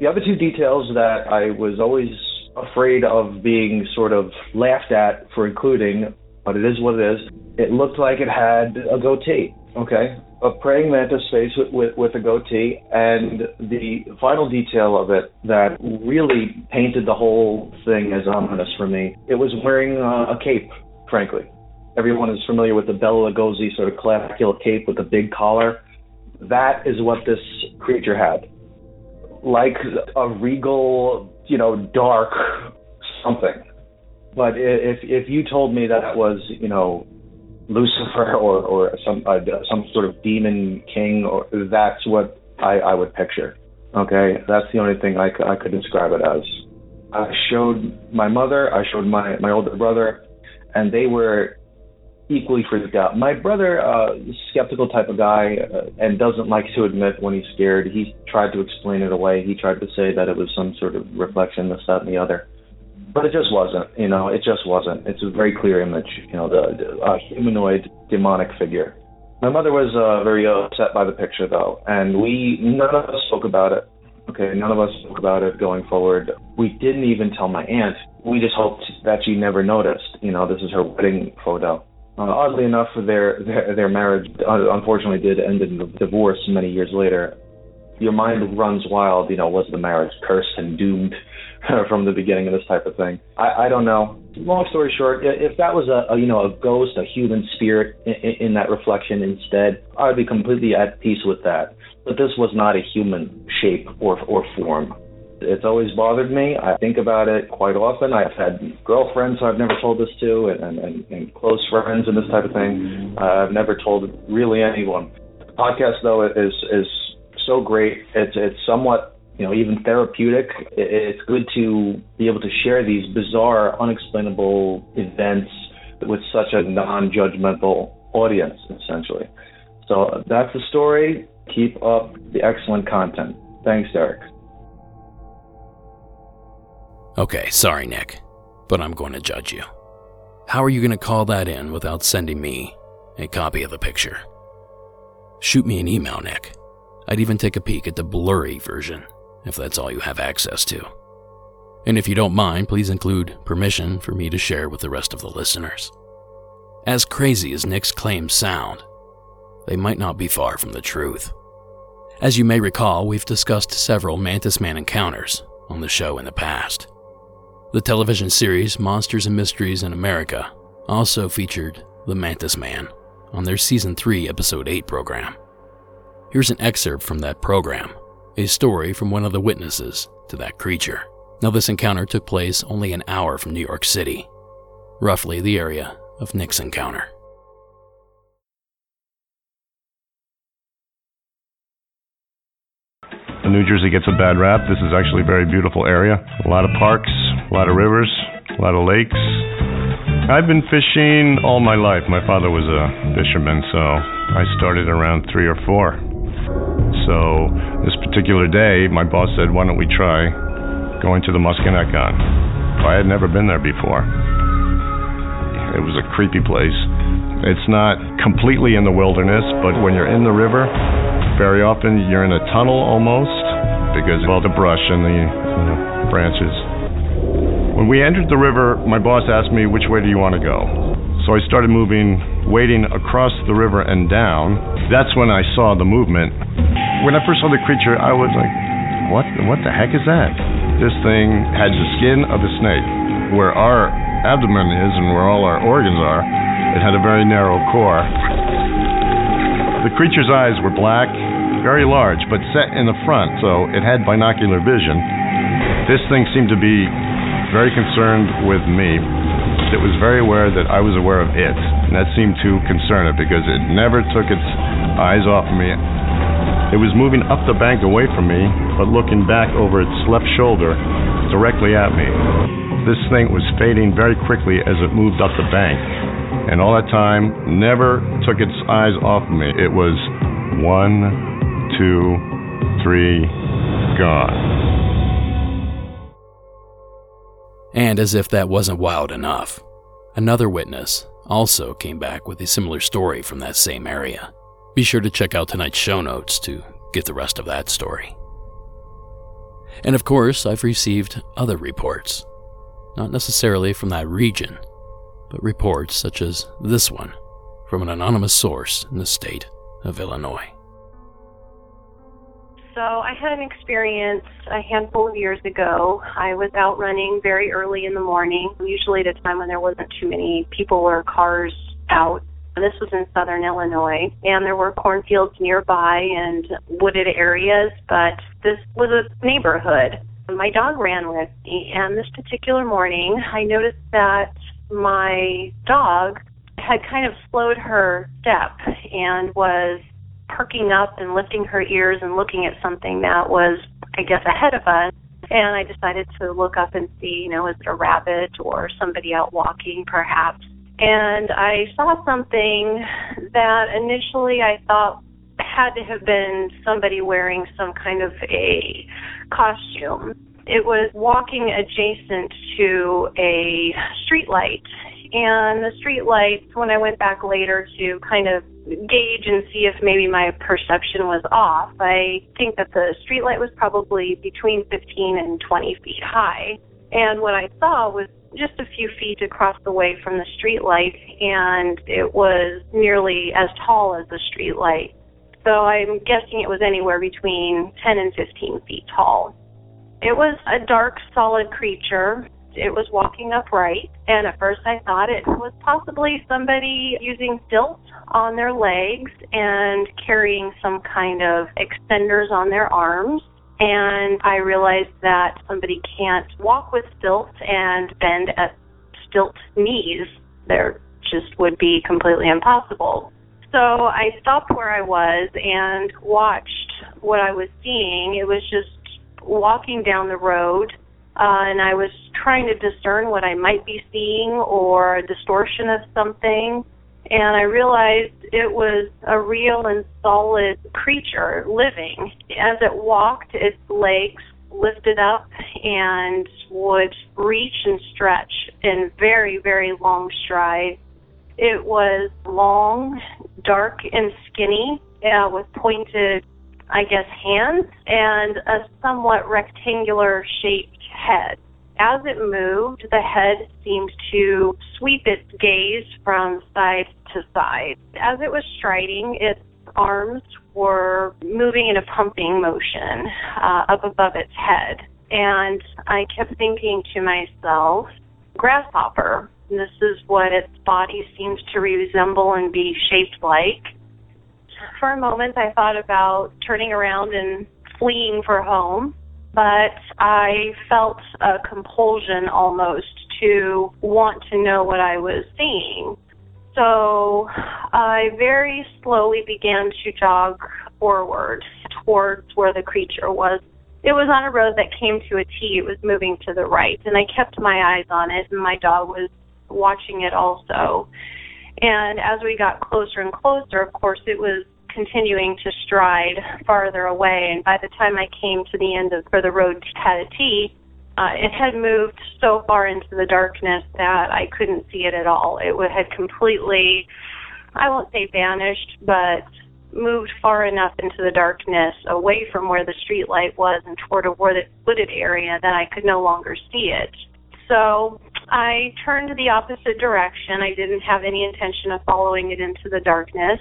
Speaker 17: The other two details that I was always afraid of being sort of laughed at for including, but it is what it is. It looked like it had a goatee. Okay, a praying mantis face with, with, a goatee, and the final detail of it that really painted the whole thing as ominous for me. It was wearing uh, a cape, frankly. Everyone is familiar with the Bela Lugosi sort of classical cape with the big collar. That is what this creature had, like a regal, you know, dark something. But if if you told me that was, you know, Lucifer or or some uh, some sort of demon king, or that's what I, I would picture. Okay, that's the only thing I, I could describe it as. I showed my mother, I showed my my older brother, and they were equally freaked out. My brother, uh, skeptical type of guy, uh, and doesn't like to admit when he's scared. He tried to explain it away. He tried to say that it was some sort of reflection, this, that, and the other but it just wasn't. You know, it just wasn't. It's a very clear image. You know, the, the uh, humanoid demonic figure. My mother was uh, very upset by the picture, though, and we none of us spoke about it. Okay, none of us spoke about it going forward. We didn't even tell my aunt. We just hoped that she never noticed. You know, this is her wedding photo. Uh, oddly enough, their, their their marriage uh, unfortunately did end in divorce many years later. Your mind runs wild. You know, was the marriage cursed and doomed? <laughs> from the beginning of this type of thing. I, I don't know. Long story short, if that was a, a you know a ghost, a human spirit in, in that reflection instead, I would be completely at peace with that. But this was not a human shape or or form. It's always bothered me. I think about it quite often. I've had girlfriends I've never told this to, and, and, and close friends and this type of thing. Uh, I've never told really anyone. The podcast, though, is is so great. It's it's somewhat you know, even therapeutic. It's good to be able to share these bizarre, unexplainable events with such a non-judgmental audience, essentially. So that's the story. Keep up the excellent content. Thanks, Derek.
Speaker 2: Okay, sorry, Nick, but I'm going to judge you. How are you going to call that in without sending me a copy of the picture? Shoot me an email, Nick. I'd even take a peek at the blurry version if that's all you have access to. And if you don't mind, please include permission for me to share with the rest of the listeners. As crazy as Nick's claims sound, they might not be far from the truth. As you may recall, we've discussed several Mantis Man encounters on the show in the past. The television series Monsters and Mysteries in America also featured the Mantis Man on their Season 3, Episode 8 program. Here's an excerpt from that program, a story from one of the witnesses to that creature. Now, this encounter took place only an hour from New York City, roughly the area of Nick's encounter.
Speaker 18: New Jersey gets a bad rap. This is actually a very beautiful area. A lot of parks, a lot of rivers, a lot of lakes. I've been fishing all my life. My father was a fisherman, so I started around three or four. So this particular day, my boss said, Why don't we try going to the Musconetcong? I had never been there before. It was a creepy place. It's not completely in the wilderness, but when you're in the river, very often you're in a tunnel almost because of all the brush and the you know, branches. When we entered the river, my boss asked me, which way do you want to go? So I started moving, wading across the river and down. That's when I saw the movement. When I first saw the creature, I was like, what, what the heck is that? This thing had the skin of a snake. Where our abdomen is and where all our organs are, it had a very narrow core. The creature's eyes were black, very large, but set in the front, so it had binocular vision. This thing seemed to be very concerned with me. It was very aware that I was aware of it, and that seemed to concern it because it never took its eyes off me. It was moving up the bank away from me, but looking back over its left shoulder directly at me. This thing was fading very quickly as it moved up the bank and all that time never took its eyes off me. It was one, two, three, gone.
Speaker 2: And as if that wasn't wild enough, another witness also came back with a similar story from that same area. Be sure to check out tonight's show notes to get the rest of that story. And of course, I've received other reports, not necessarily from that region, but reports such as this one from an anonymous source in the state of Illinois.
Speaker 19: So I had an experience a handful of years ago. I was out running very early in the morning, usually at a time when there wasn't too many people or cars out. This was in southern Illinois, and there were cornfields nearby and wooded areas, but this was a neighborhood. My dog ran with me, and this particular morning, I noticed that my dog had kind of slowed her step and was perking up and lifting her ears and looking at something that was, I guess, ahead of us. And I decided to look up and see, you know, is it a rabbit or somebody out walking perhaps? And I saw something that initially I thought had to have been somebody wearing some kind of a costume. It was walking adjacent to a street light. And the street lights, when I went back later to kind of gauge and see if maybe my perception was off, I think that the street light was probably between 15 and 20 feet high. And what I saw was just a few feet across the way from the street light, and it was nearly as tall as the street light. So I'm guessing it was anywhere between 10 and 15 feet tall. It was a dark, solid creature. It was walking upright, and at first I thought it was possibly somebody using stilts on their legs and carrying some kind of extenders on their arms. And I realized that somebody can't walk with stilts and bend at stilt knees. There just would be completely impossible. So I stopped where I was and watched what I was seeing. It was just walking down the road uh, and I was trying to discern what I might be seeing or a distortion of something. And I realized it was a real and solid creature living. As it walked, its legs lifted up and would reach and stretch in very, very long strides. It was long, dark, and skinny uh, with pointed I guess, hands and a somewhat rectangular shaped head. As it moved, the head seemed to sweep its gaze from side to side. As it was striding, its arms were moving in a pumping motion uh, up above its head. And I kept thinking to myself, grasshopper. This is what its body seems to resemble and be shaped like. For a moment, I thought about turning around and fleeing for home, but I felt a compulsion almost to want to know what I was seeing. So I very slowly began to jog forward towards where the creature was. It was on a road that came to a T. It was moving to the right, and I kept my eyes on it, and my dog was watching it also. And as we got closer and closer, of course, it was continuing to stride farther away. And by the time I came to the end of where the road had a T, uh, it had moved so far into the darkness that I couldn't see it at all. It had completely, I won't say vanished, but moved far enough into the darkness away from where the street light was and toward a wooded area that I could no longer see it. So I turned the opposite direction. I didn't have any intention of following it into the darkness.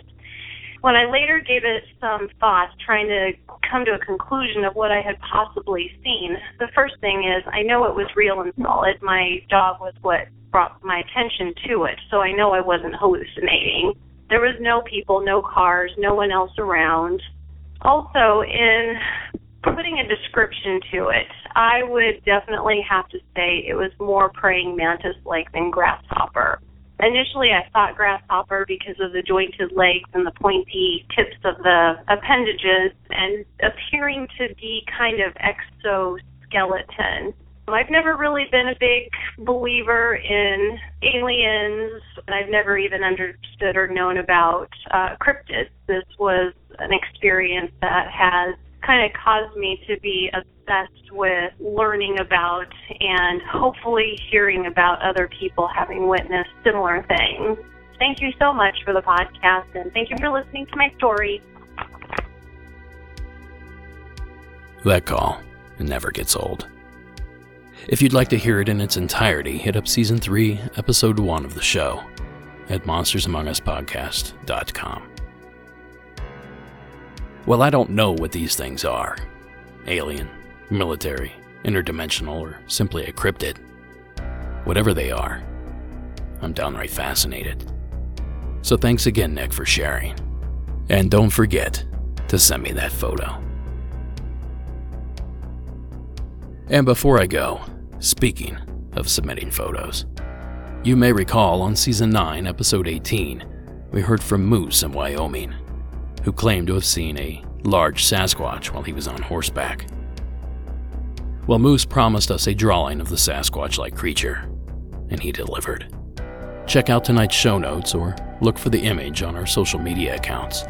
Speaker 19: When I later gave it some thought, trying to come to a conclusion of what I had possibly seen, the first thing is I know it was real and solid. My dog was what brought my attention to it, so I know I wasn't hallucinating. There was no people, no cars, no one else around. Also, in putting a description to it, I would definitely have to say it was more praying mantis like than grasshopper. Initially, I thought grasshopper because of the jointed legs and the pointy tips of the appendages and appearing to be kind of exoskeleton. I've never really been a big believer in aliens. And I've never even understood or known about uh, cryptids. This was an experience that has kind of caused me to be obsessed with learning about and hopefully hearing about other people having witnessed similar things. Thank you so much for the podcast and thank you for listening to my story.
Speaker 2: That call never gets old. If you'd like to hear it in its entirety, hit up Season 3, Episode 1 of the show at monstersamonguspodcast.com. Well, I don't know what these things are alien, military, interdimensional, or simply a cryptid. Whatever they are, I'm downright fascinated. So thanks again, Nick, for sharing. And don't forget to send me that photo. And before I go, speaking of submitting photos, you may recall on Season 9, Episode 18, we heard from Moose in Wyoming who claimed to have seen a large Sasquatch while he was on horseback. Well, Moose promised us a drawing of the Sasquatch like creature, and he delivered. Check out tonight's show notes or look for the image on our social media accounts.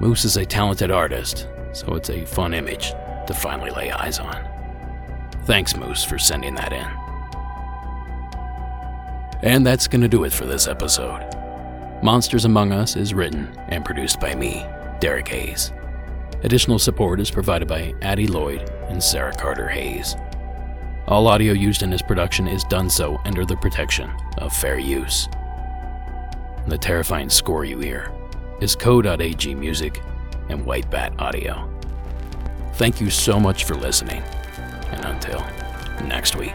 Speaker 2: Moose is a talented artist, so it's a fun image to finally lay eyes on. Thanks, Moose, for sending that in. And that's going to do it for this episode. Monsters Among Us is written and produced by me, Derek Hayes. Additional support is provided by Addie Lloyd and Sarah Carter Hayes. All audio used in this production is done so under the protection of fair use. The terrifying score you hear is Code.ag Music and White Bat Audio. Thank you so much for listening, and until next week.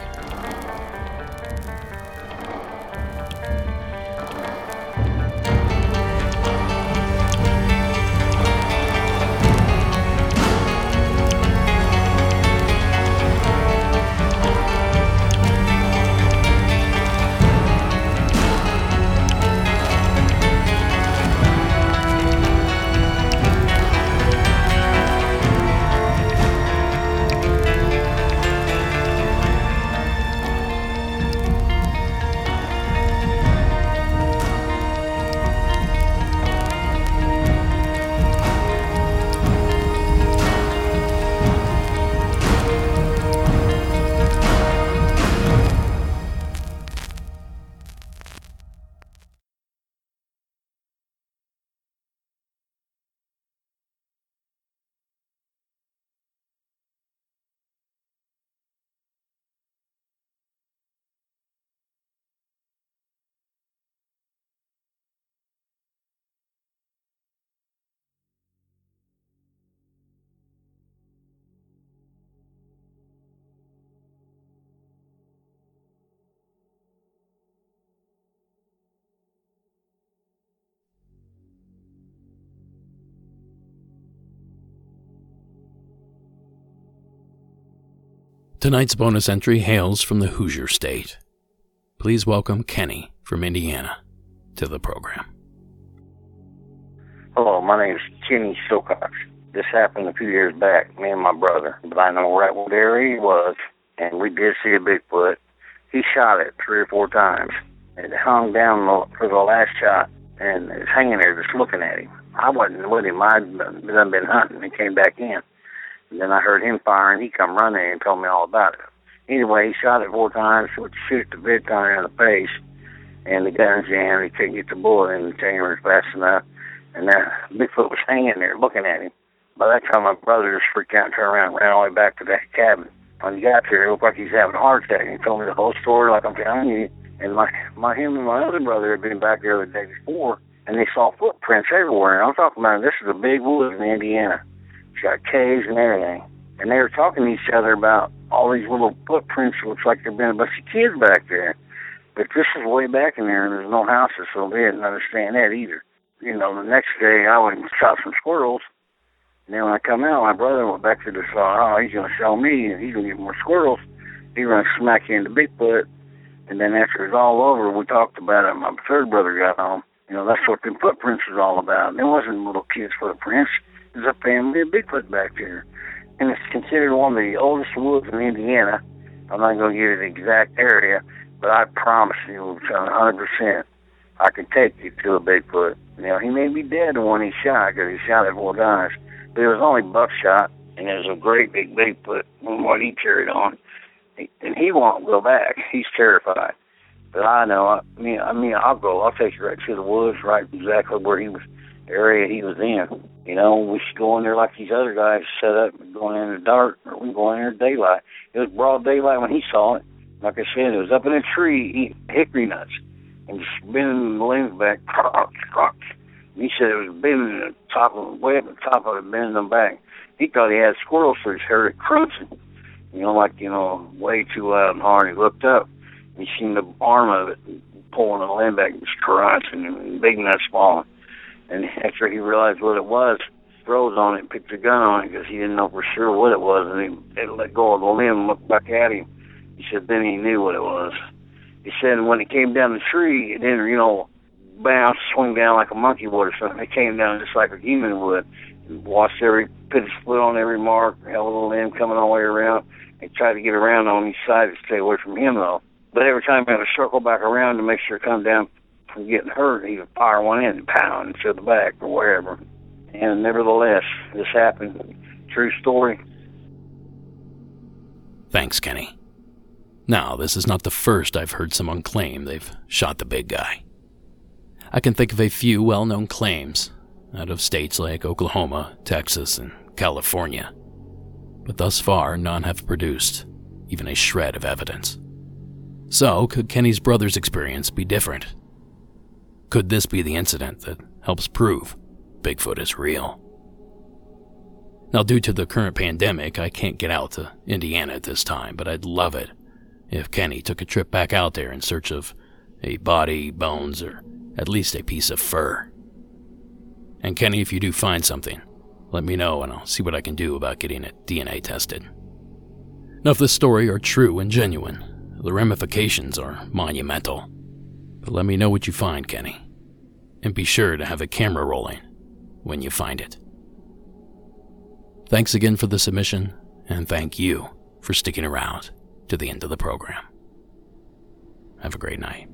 Speaker 2: Tonight's bonus entry hails from the Hoosier State. Please welcome Kenny from Indiana to the program.
Speaker 20: Hello, my name is Kenny Silcox. This happened a few years back, me and my brother, but I know right what area he was, and we did see a Bigfoot. He shot it three or four times. It hung down for the last shot, and it was hanging there just looking at him. I wasn't with him. I'd done been hunting and came back in. And then I heard him firing. He come running and told me all about it. Anyway, he shot it four times, would shoot the big time in the face, and the gun's jammed. He couldn't get the bullet in the chamber fast enough and that Bigfoot was hanging there looking at him. By that time, my brother just freaked out and turned around ran all the way back to that cabin. When he got there, it looked like he was having a heart attack. He told me the whole story like I'm telling you. And my, my him and my other brother had been back there the day before, and they saw footprints everywhere. And I'm talking about this is a big woods in Indiana. Got caves and everything. And they were talking to each other about all these little footprints. It looks like there've been a bunch of kids back there. But this is way back in there, and there's no houses, so they didn't understand that either you know, the next day I went and shot some squirrels. And then when I come out, my brother went back to the saw. Oh, he's to show me, and he's to get more squirrels. He's going to smack you into Bigfoot. And then after it's all over, we talked about it. My third brother got home. You know, that's what the footprints was all about. It wasn't little kids' footprints. There's a family of Bigfoot back there. And it's considered one of the oldest woods in Indiana. I'm not going to give you the exact area, but I promise you, 100%, I can take you to a Bigfoot. Know, he may be dead when he shot because he shot it four times, but it was only buckshot, and it was a great big Bigfoot from what he carried on. And he won't go back. He's terrified. But I know. I mean, I mean, I'll go. I'll take you right to the woods, right exactly where he was, area he was in. You know, we should go in there like these other guys set up, going in the dark, or we go in there daylight. It was broad daylight when he saw it. Like I said, it was up in a tree eating hickory nuts and spinning the limbs back, crotch, crotch. And he said it was bending the top of way at the top of it, bending them back. He thought he had squirrels, he heard it crunching. You know, like, you know, way too loud and hard. He looked up and he seen the arm of it pulling the limb back and crunching and big nuts falling. And after he realized what it was, froze on it and picked a gun on it because he didn't know for sure what it was. And he, he let go of the limb and looked back at him. He said then he knew what it was he said when it came down the tree, it didn't, you know, bounce, swing down like a monkey would or something. It came down just like a human would. And watched every put his foot on every mark, held a limb coming all the way around. He tried to get around on each side to stay away from him though. But every time he had to circle back around to make sure it come down getting hurt, he would fire one in and pound into the back or wherever. And nevertheless, this happened. True story.
Speaker 2: Thanks, Kenny. Now, this is not the first I've heard someone claim they've shot the big guy. I can think of a few well known claims out of states like Oklahoma, Texas, and California, but thus far none have produced even a shred of evidence. So, could Kenny's brother's experience be different? Could this be the incident that helps prove Bigfoot is real? Now, due to the current pandemic, I can't get out to Indiana at this time, but I'd love it if Kenny took a trip back out there in search of a body, bones, or at least a piece of fur. And Kenny, if you do find something, let me know and I'll see what I can do about getting it DNA tested. Now, if this story are true and genuine, the ramifications are monumental. But let me know what you find, Kenny. And be sure to have a camera rolling when you find it. Thanks again for the submission, and thank you for sticking around to the end of the program. Have a great night.